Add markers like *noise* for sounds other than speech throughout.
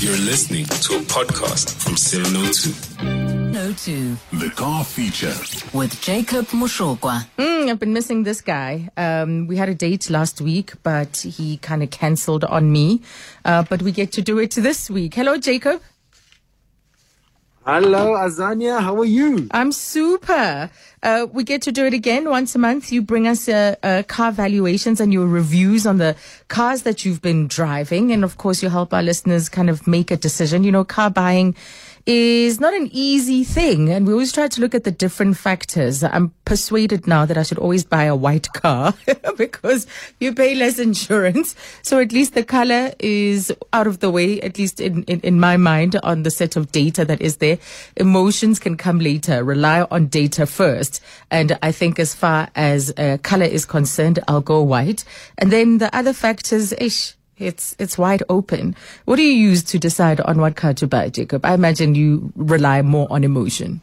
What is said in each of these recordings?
You're listening to a podcast from 702. No 2 The car feature. with Jacob Moshokwa. Mm, I've been missing this guy. Um, we had a date last week, but he kind of cancelled on me. Uh, but we get to do it this week. Hello, Jacob. Hello, Azania. How are you? I'm super. Uh, we get to do it again once a month. You bring us uh, uh, car valuations and your reviews on the cars that you've been driving. And of course, you help our listeners kind of make a decision. You know, car buying is not an easy thing. And we always try to look at the different factors. I'm persuaded now that I should always buy a white car *laughs* because you pay less insurance. So at least the color is out of the way, at least in, in, in my mind, on the set of data that is there. Emotions can come later. Rely on data first. And I think as far as uh, color is concerned, I'll go white. And then the other factors, ish. It's it's wide open. What do you use to decide on what car to buy, Jacob? I imagine you rely more on emotion.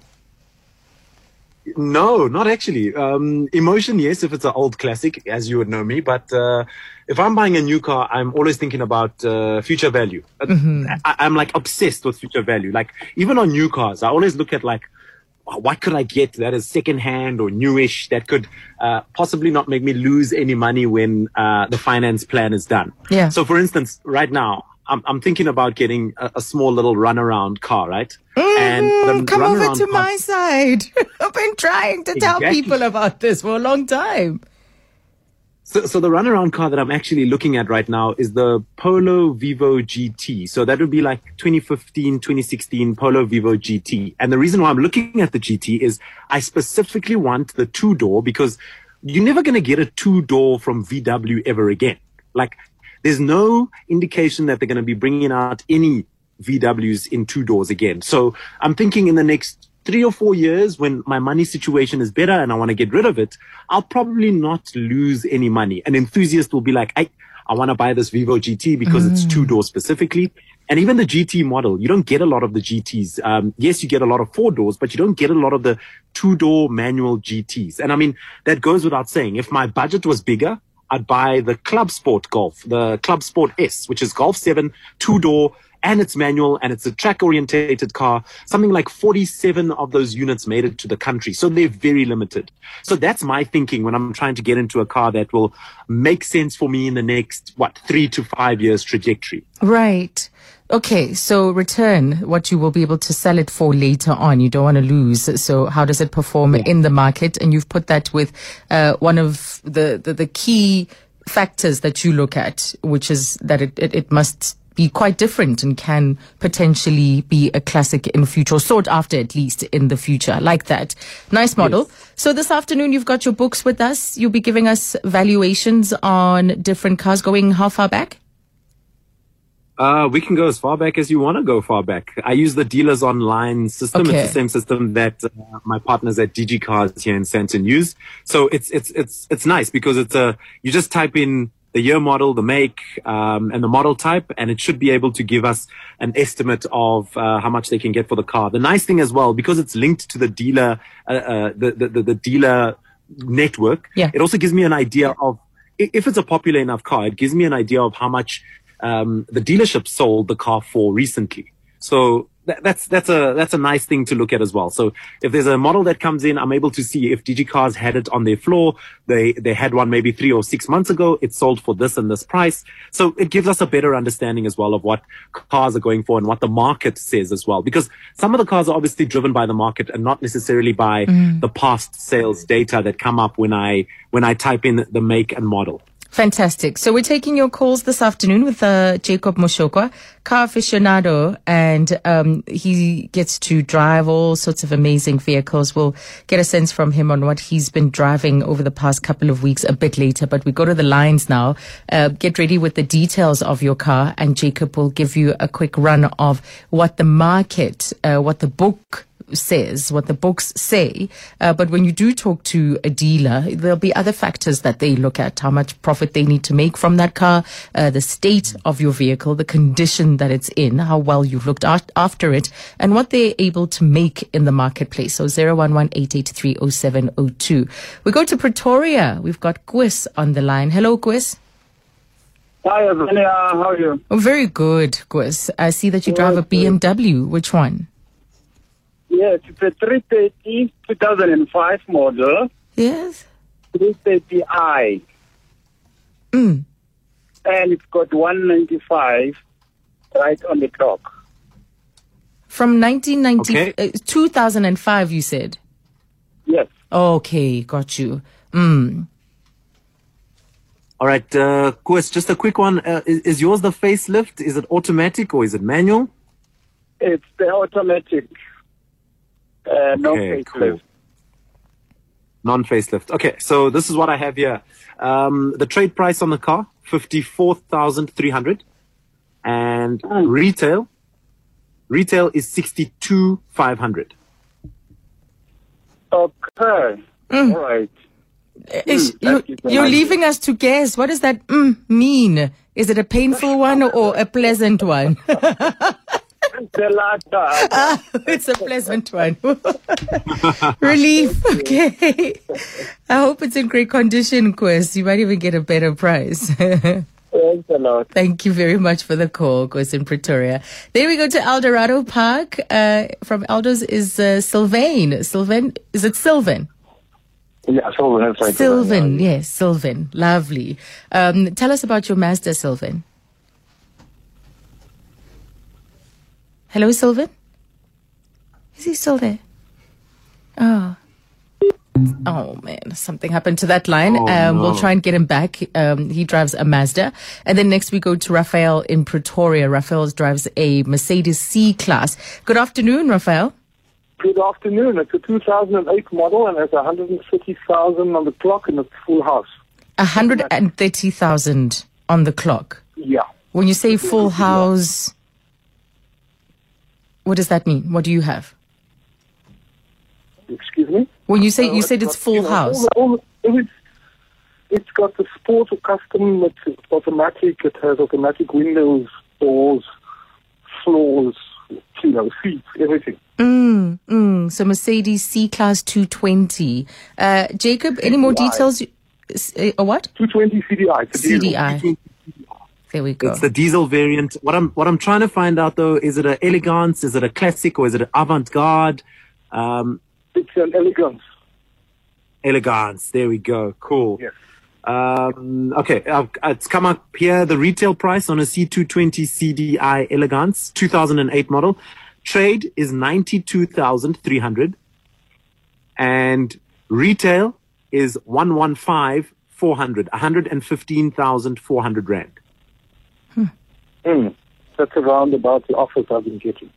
No, not actually. Um, emotion, yes, if it's an old classic, as you would know me. But uh, if I'm buying a new car, I'm always thinking about uh, future value. I, I'm like obsessed with future value. Like even on new cars, I always look at like, "Wow, what could I get that is secondhand or newish that could uh, possibly not make me lose any money when uh, the finance plan is done. Yeah. So, for instance, right now, I'm, I'm thinking about getting a, a small little runaround car, right? Mm, come over to car- my side. *laughs* I've been trying to tell people about this for a long time. So, so the runaround car that I'm actually looking at right now is the Polo Vivo GT. So that would be like 2015, 2016 Polo Vivo GT. And the reason why I'm looking at the GT is I specifically want the two door because you're never going to get a two door from VW ever again. Like there's no indication that they're going to be bringing out any VWs in two doors again. So I'm thinking in the next three or four years when my money situation is better and I want to get rid of it, I'll probably not lose any money. An enthusiast will be like, I, I want to buy this Vivo GT because it's two door specifically. And even the GT model, you don't get a lot of the GTs. Um, yes, you get a lot of four doors, but you don't get a lot of the two door manual GTs. And I mean, that goes without saying. If my budget was bigger, I'd buy the Club Sport Golf, the Club Sport S, which is Golf 7, two door, and it's manual and it's a track orientated car. Something like 47 of those units made it to the country. So they're very limited. So that's my thinking when I'm trying to get into a car that will make sense for me in the next, what, three to five years trajectory. Right. Okay, so return what you will be able to sell it for later on. You don't want to lose. So how does it perform in the market? And you've put that with uh, one of the, the, the key factors that you look at, which is that it, it, it must be quite different and can potentially be a classic in future, or sought after at least in the future. Like that. Nice model. So this afternoon you've got your books with us. You'll be giving us valuations on different cars going how far back? Uh, we can go as far back as you want to go far back. I use the dealers online system. Okay. It's the same system that uh, my partners at DG Cars here in Sandton use. So it's, it's, it's, it's nice because it's a, you just type in the year model, the make, um, and the model type, and it should be able to give us an estimate of, uh, how much they can get for the car. The nice thing as well, because it's linked to the dealer, uh, uh, the, the, the, dealer network, Yeah. it also gives me an idea of, if it's a popular enough car, it gives me an idea of how much um, the dealership sold the car for recently. So that, that's that's a that's a nice thing to look at as well. So if there's a model that comes in, I'm able to see if DG Cars had it on their floor. They they had one maybe three or six months ago. It sold for this and this price. So it gives us a better understanding as well of what cars are going for and what the market says as well. Because some of the cars are obviously driven by the market and not necessarily by mm. the past sales data that come up when I when I type in the make and model. Fantastic. So we're taking your calls this afternoon with uh, Jacob Moshokwa, car aficionado, and um, he gets to drive all sorts of amazing vehicles. We'll get a sense from him on what he's been driving over the past couple of weeks a bit later. But we go to the lines now. Uh, get ready with the details of your car, and Jacob will give you a quick run of what the market, uh, what the book says, what the books say. Uh, but when you do talk to a dealer, there'll be other factors that they look at how much profit they need to make from that car, uh, the state of your vehicle, the condition that it's in, how well you've looked after it, and what they're able to make in the marketplace. So 011-883-0702. We go to Pretoria. We've got Gwis on the line. Hello, Gwis. Hi, Azania. How are you? Oh, very good, Gus. I see that you drive a BMW. Which one? Yes, it's a 330 2005 model, Yes. 330i. Mm. And it's got 195 right on the clock. From 1990, Okay. uh, 2005, you said. Yes. Okay, got you. Mm. All right, uh, Koos, just a quick one. Uh, is, is yours the facelift? Is it automatic or is it manual? It's the automatic. Uh, no Okay, facelift. cool. Non-facelift. Okay, so this is what I have here. Um, the trade price on the car, 54,300. And Mm. retail, retail is 62,500. Okay. Mm. All right. Ish, Mm, you, you so you're much. leaving us to guess. What does that mm, mean? Is it a painful one or a pleasant one? *laughs* The last time. it's a pleasant one. *laughs* Relief. Okay. I hope it's in great condition, Quest. You might even get a better price. Thanks a lot. Thank you very much for the call, Quest in Pretoria. Then we go to Eldorado Park. Uh, from Eldos is uh, Sylvain. Sylvain, is it Sylvan? Yeah, so that's right. Sylvan, yes, Sylvan. Lovely. Um, tell us about your Mazda, Sylvan. Hello, Sylvan? Is he still there? Oh. Oh man, something happened to that line. Oh, um, We'll try and get him back. Um, he drives a Mazda. And then next we go to Raphael in Pretoria. Raphael drives a Mercedes C Class. Good afternoon, Raphael. Good afternoon. It's a 2008 model and has 130,000 on the clock and it's full house. 130,000 on the clock. Yeah. When you say full house, what does that mean? What do you have? Excuse me? When you say Uh, you said got, it's full you know, house, All all it's, it's got the sport or custom. It's, it's automatic. It has automatic windows, doors, floors, you know, seats, everything. mm, mm, so Mercedes C Class 220. Uh, Jacob, any more CDI. details? Uh, what? 220 CDI. It's. CDI. There we go. It's the diesel variant. What I'm what I'm trying to find out though is it an elegance, is it a classic, or is it an avant-garde? Um, It's an elegance. elegance. There we go. Cool. Yes. Um, okay, uh, it's come up here. The retail price on a C220 CDI Elegance 2008 model trade is 92,300 and retail is 115,400, 115,400 rand. Mm. That's around about the offers I've been getting.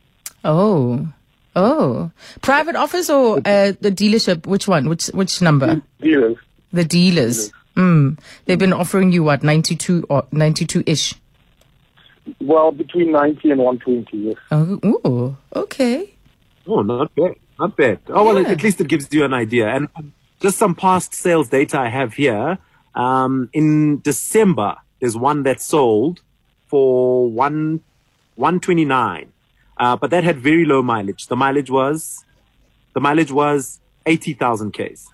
Oh, oh, private office or uh, the dealership? Which one? Which which number? Dealers. The dealers. Mm. They've been offering you what 92 or 92 ish. Well, between 90 and 120, yes. Oh, ooh, okay. Oh, not bad. Not bad. Oh, well, Yeah. at least it gives you an idea. And um, just some past sales data I have here. Um, in December, there's one that sold for one, 129. Uh, but that had very low mileage. The mileage was, the mileage was 80,000 Ks.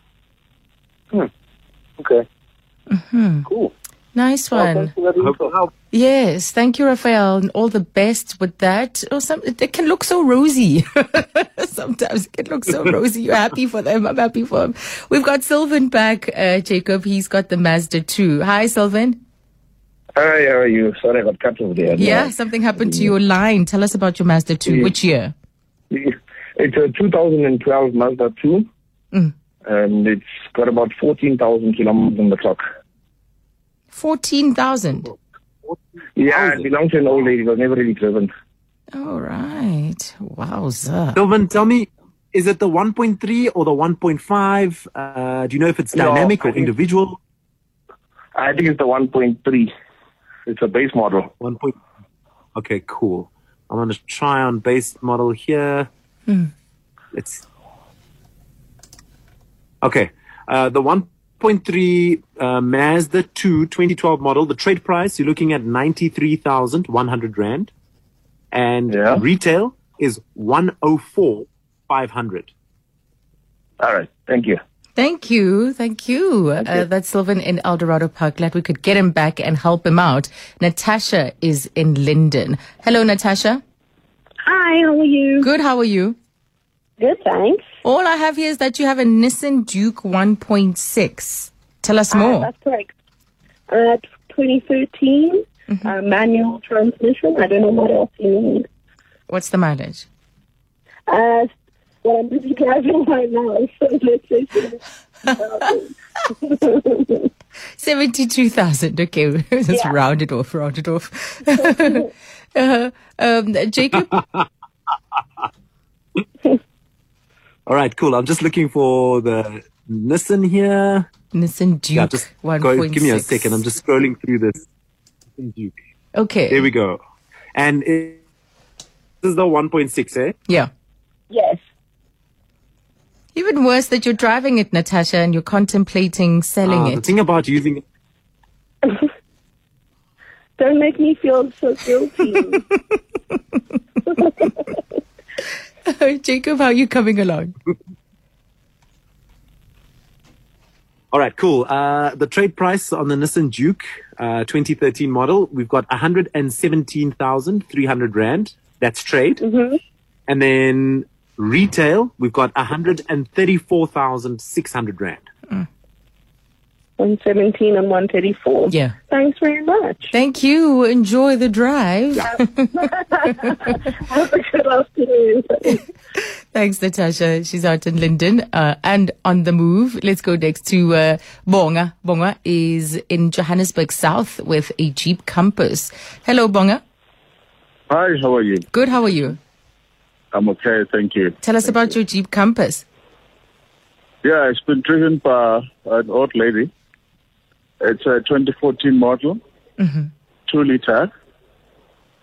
Okay. Cool. Nice Well, one. thanks for that Hope info. it helped. Yes, thank you, Raphael, and all the best with that. Oh, some it can look so rosy. *laughs* Sometimes it can look so *laughs* rosy. You're happy for them. I'm happy for them. We've got Sylvan back, uh, Jacob. He's got the Mazda 2. Hi, Sylvan. Hi, how are you? Sorry, I got cut off there. Yeah, something happened to your line. Tell us about your Mazda 2. Yeah. Which year? It's a 2012 Mazda 2, Mm. and it's got about 14,000 kilometers on the clock. 14,000. Yeah, it belongs to an old lady. It was never really driven. All right. Wowza. Sylvan, tell me, is it the 1.3 or the 1.5? Uh, do you know if it's dynamic I or individual? I think it's the 1.3. It's a base model. One point. Okay, cool. I'm gonna try on base model here. Let's. Okay, uh, the 1.3 uh, Mazda 2 2012 model. The trade price you're looking at 93,100 rand, and Yeah. retail is 104,500. All right, thank you. Thank you. Thank you. Uh, that's Sylvan in Eldorado Park. Glad we could get him back and help him out. Natasha is in Linden. Hello, Natasha. Hi, how are you? Good. How are you? Good, thanks. All I have here is that you have a Nissan Juke 1.6. Tell us Uh, more. that's correct. Uh, 2013, uh, manual transmission. I don't know what else you need. What's the mileage? Uh, well, I'm busy driving right now, *laughs* so let's say *laughs* 72,000. Okay. *laughs* Just Yeah. round it off, round it off. uh, um, Jacob? All right, cool. I'm just looking for the Nissan here. Nissan Juke Yeah, just 1.6. go, give me a second. I'm just scrolling through this. Juke. Okay. There we go. And it, this is the 1.6, eh? Yeah. yes. Even worse that you're driving it, Natasha, and you're contemplating selling Uh, the it. thing about using it. *laughs* Don't make me feel so guilty. *laughs* Jacob, how are you coming along? *laughs* All right, cool. Uh, the trade price on the Nissan Juke uh, 2013 model, we've got 117,300 Rand. That's trade. And then retail, we've got 134,600 Rand. 117 and 134. Yeah. Thanks very much. Thank you. Enjoy the drive. *laughs* *laughs* Have a good afternoon. *laughs* Thanks, Natasha. She's out in Linden uh, and on the move. Let's go next to uh, Bonga. Bonga is in Johannesburg South with a Jeep Compass. Hello, Bonga. Hi, how are you? Good. How are you? I'm okay, thank you. Tell us about your Jeep Compass. Yeah, it's been driven by an old lady. It's a 2014 model, two liter,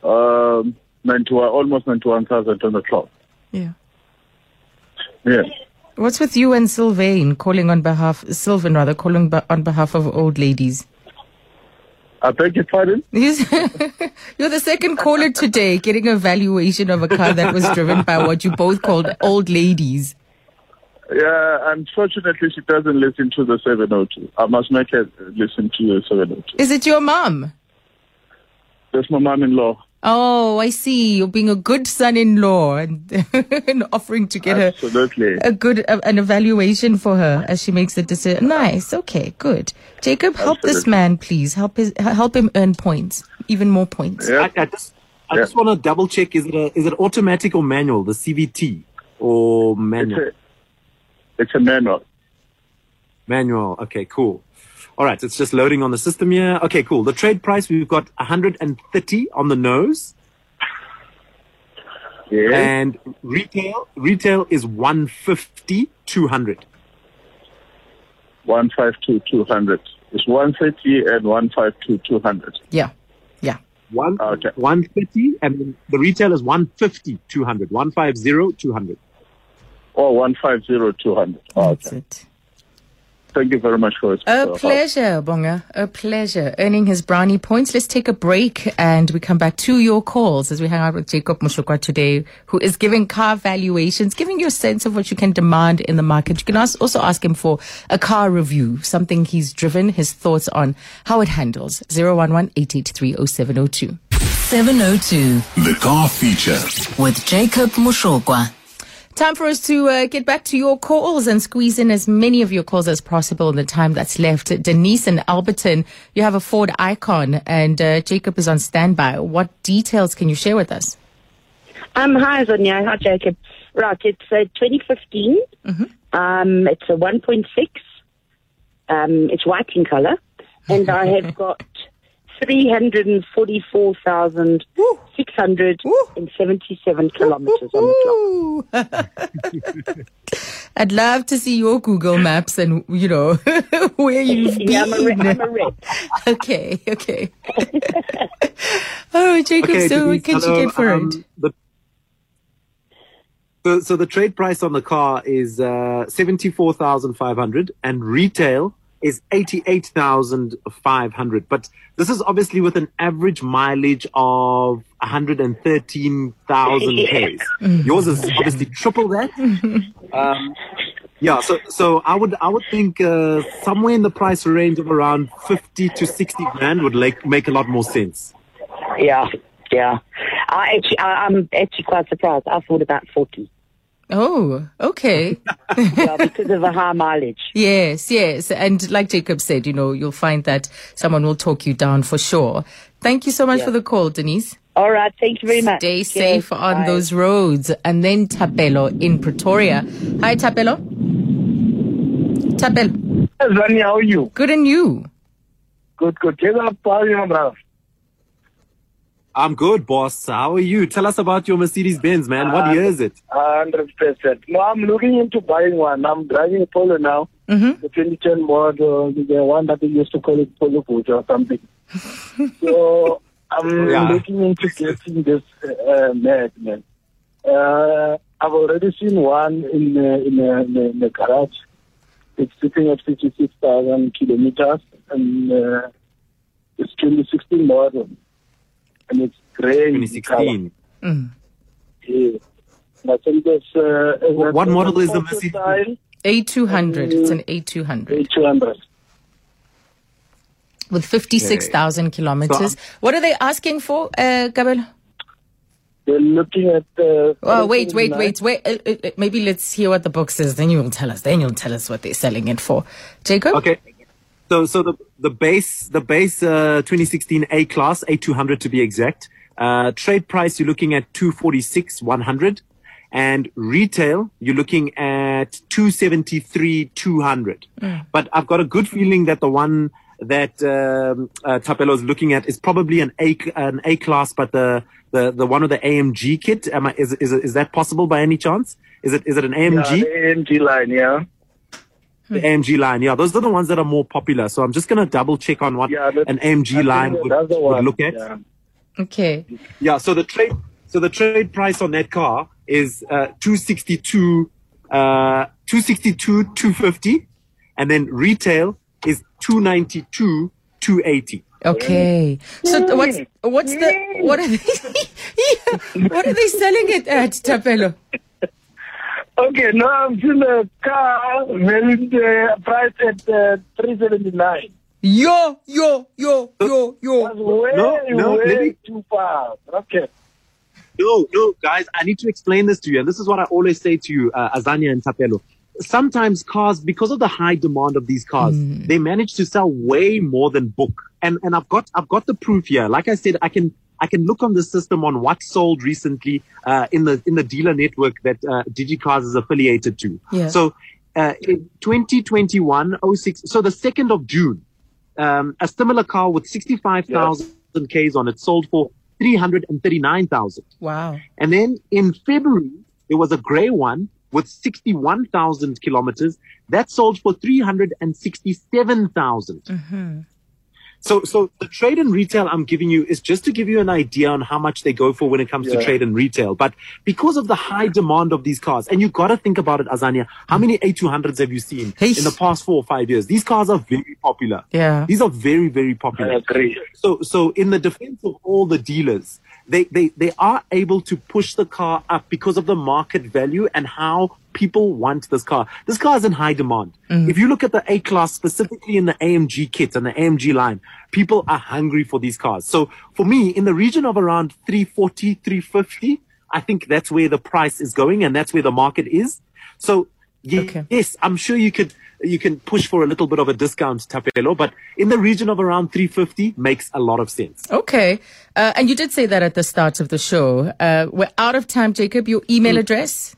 um, 91, almost 91,000 on the clock. Yeah. Yeah. What's with you and Sylvain calling on behalf, Sylvan rather, calling on behalf of old ladies? I beg your pardon? *laughs* You're the second caller today getting a valuation of a car that was driven by what you both called old ladies. Yeah, unfortunately, she doesn't listen to the 702. I must make her listen to the 702. Is it your mom? That's my mom-in-law. Oh, I see. You're being a good son-in-law and, *laughs* and offering to get her a good uh, an evaluation for her as she makes the decision. Nice. Okay, good. Jacob, help this man, please. Help his help him earn points, even more points. Yeah. I, I just, I Yeah. just want to double check: is it a, is it automatic or manual? The CVT or It's manual? a, it's a manual. Manual. Okay, cool. All right, it's just loading on the system here. Okay, cool. The trade price we've got 130 on the nose, Yeah. and retail retail is 150 200. 152 200. It's 130 and 152 200. Yeah. Yeah. One Okay. 130 and the retail is 150 200. 150 200. Or 150 200. That's Okay. it. Thank you very much for it. A pleasure, Bonga. A pleasure. Earning his brownie points. Let's take a break and we come back to your calls as we hang out with Jacob Moshokwa today, who is giving car valuations, giving you a sense of what you can demand in the market. You can ask, also ask him for a car review, something he's driven, his thoughts on how it handles. 011 883 0702. 702 The car feature. with Jacob Moshokwa. Time for us to uh, get back to your calls and squeeze in as many of your calls as possible in the time that's left. Denise and Alberton, you have a Ford Ikon, and uh, Jacob is on standby. What details can you share with us? Um, hi, Zonia. Hi, Jacob. Right, it's a 2015. Um, it's a 1.6. Um, it's white in color. And I have *laughs* got 344,677 kilometers on the clock. *laughs* I'd love to see your Google Maps and, you know, *laughs* where you've been. Yeah, I'm a, re- I'm a *laughs* okay, okay. oh, Jacob, Okay, so what can hello. you get for Um, it? the- so, so the trade price on the car is uh, seventy four thousand five hundred, and retail is eighty eight thousand five hundred. But this is obviously with an average mileage of one hundred and thirteen thousand k's. Yours is obviously triple that. *laughs* Um, Yeah, so so I would I would think uh, somewhere in the price range of around fifty to sixty grand would like make a lot more sense. Yeah, yeah. I actually, I, I'm actually quite surprised. I thought about 40. Oh, okay. *laughs* Yeah, because of the high mileage. yes, yes. And like Jacob said, you know, you'll find that someone will talk you down for sure. Thank you so much Yeah. for the call, Denise. All right, thank you very much. Stay Cheers. safe on Bye. those roads. And then Thapelo in Pretoria. Hi, Thapelo. Thapelo. Zani, how are you? Good and you. Good, good. Get up, how are you, brother? I'm good, boss. How are you? Tell us about your Mercedes Benz, man. What Uh, year is it? Hundred percent. No, I'm looking into buying one. I'm driving a Polo now. Mm-hmm. The 2010 model, the one that they used to call it Polo Boot or something. *laughs* so I'm Yeah. looking into getting this uh, Mag, man. Uh, I've already seen one in the, in the, in the, in the garage. It's sitting at 56,000 kilometers and uh, it's 2016 model. And it's gray. in color. 2016. Mm. Yeah. I think there's, uh, What- what model is the Sport Mercedes? A200. It's an A200 A200. with 56,000 kilometers. So- what are they asking for, uh, Gabriel? They're looking at. Uh, Oh, wait, wait, wait, wait. Uh, uh, uh, maybe let's hear what the book says. Then you'll tell us. Then you'll tell us what they're selling it for. Jacob? Okay. So so the the base the base uh, 2016 A class A200 to be exact. Uh, trade price you're looking at 246 100, and retail you're looking at 273 200. But I've got a good feeling that the one that um, uh, Thapelo is looking at is probably an A an A class, but the the the one with the AMG kit. Am I, is is is that possible by any chance? Is it is it an Yeah, AMG? the AMG line, yeah. The AMG line. Yeah, those are the ones that are more popular. So I'm just going to double check on what Yeah, an I AMG line would, would look at. Yeah. Okay. Yeah, so the trade so the trade price on that car is uh, 262 uh 262 250 and then retail is 292 280. Okay. So what's what's the what are they *laughs* what are they selling it at Thapelo? Okay, now I'm seeing a car valued uh, priced at uh, 379 Yo yo yo yo yo. That's way, No, no, way let me- too far. Okay. No, no, guys, I need to explain this to you. And this is what I always say to you, uh, Azania and Thapelo. Sometimes cars, because of the high demand of these cars, they manage to sell way more than book. And, and I've got, I've got the proof here. Like I said, I can, I can look on the system on what sold recently, uh, in the, in the dealer network that, uh, DG Cars is affiliated to. Yeah. So, uh, in 2021, 06, so the 2nd of June, um, a similar car with 65,000 Ks on it sold for 339,000. Wow. And then in February, there was a gray one with 61,000 kilometers that sold for 367,000. So, so the trade and retail I'm giving you is just to give you an idea on how much they go for when it comes to trade and retail. But because of the high demand of these cars, and you got to think about it, Azania, how many A200s have you seen Hey. in the past four or five years? These cars are very popular. Yeah. These are very, very I popular. agree. So, so in the defense of all the dealers, they, they, they are able to push the car up because of the market value and how people want this car. This car is in high demand. If you look at the A class, specifically in the AMG kit and the AMG line, people are hungry for these cars. So for me, in the region of around 340, 350, I think that's where the price is going and that's where the market is. So Okay. yes, I'm sure you could, you can push for a little bit of a discount, Thapelo, but in the region of around 350 makes a lot of sense. Okay. Uh, and you did say that at the start of the show. Uh, we're out of time, Jacob. Your email address?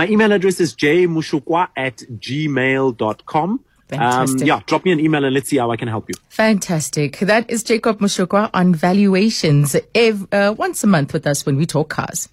My email address is jmushukwa at gmail.com. Fantastic. Um, yeah, drop me an email and let's see how I can help you. Fantastic. That is Jacob Moshokwa on valuations ev- uh, once a month with us when we talk cars.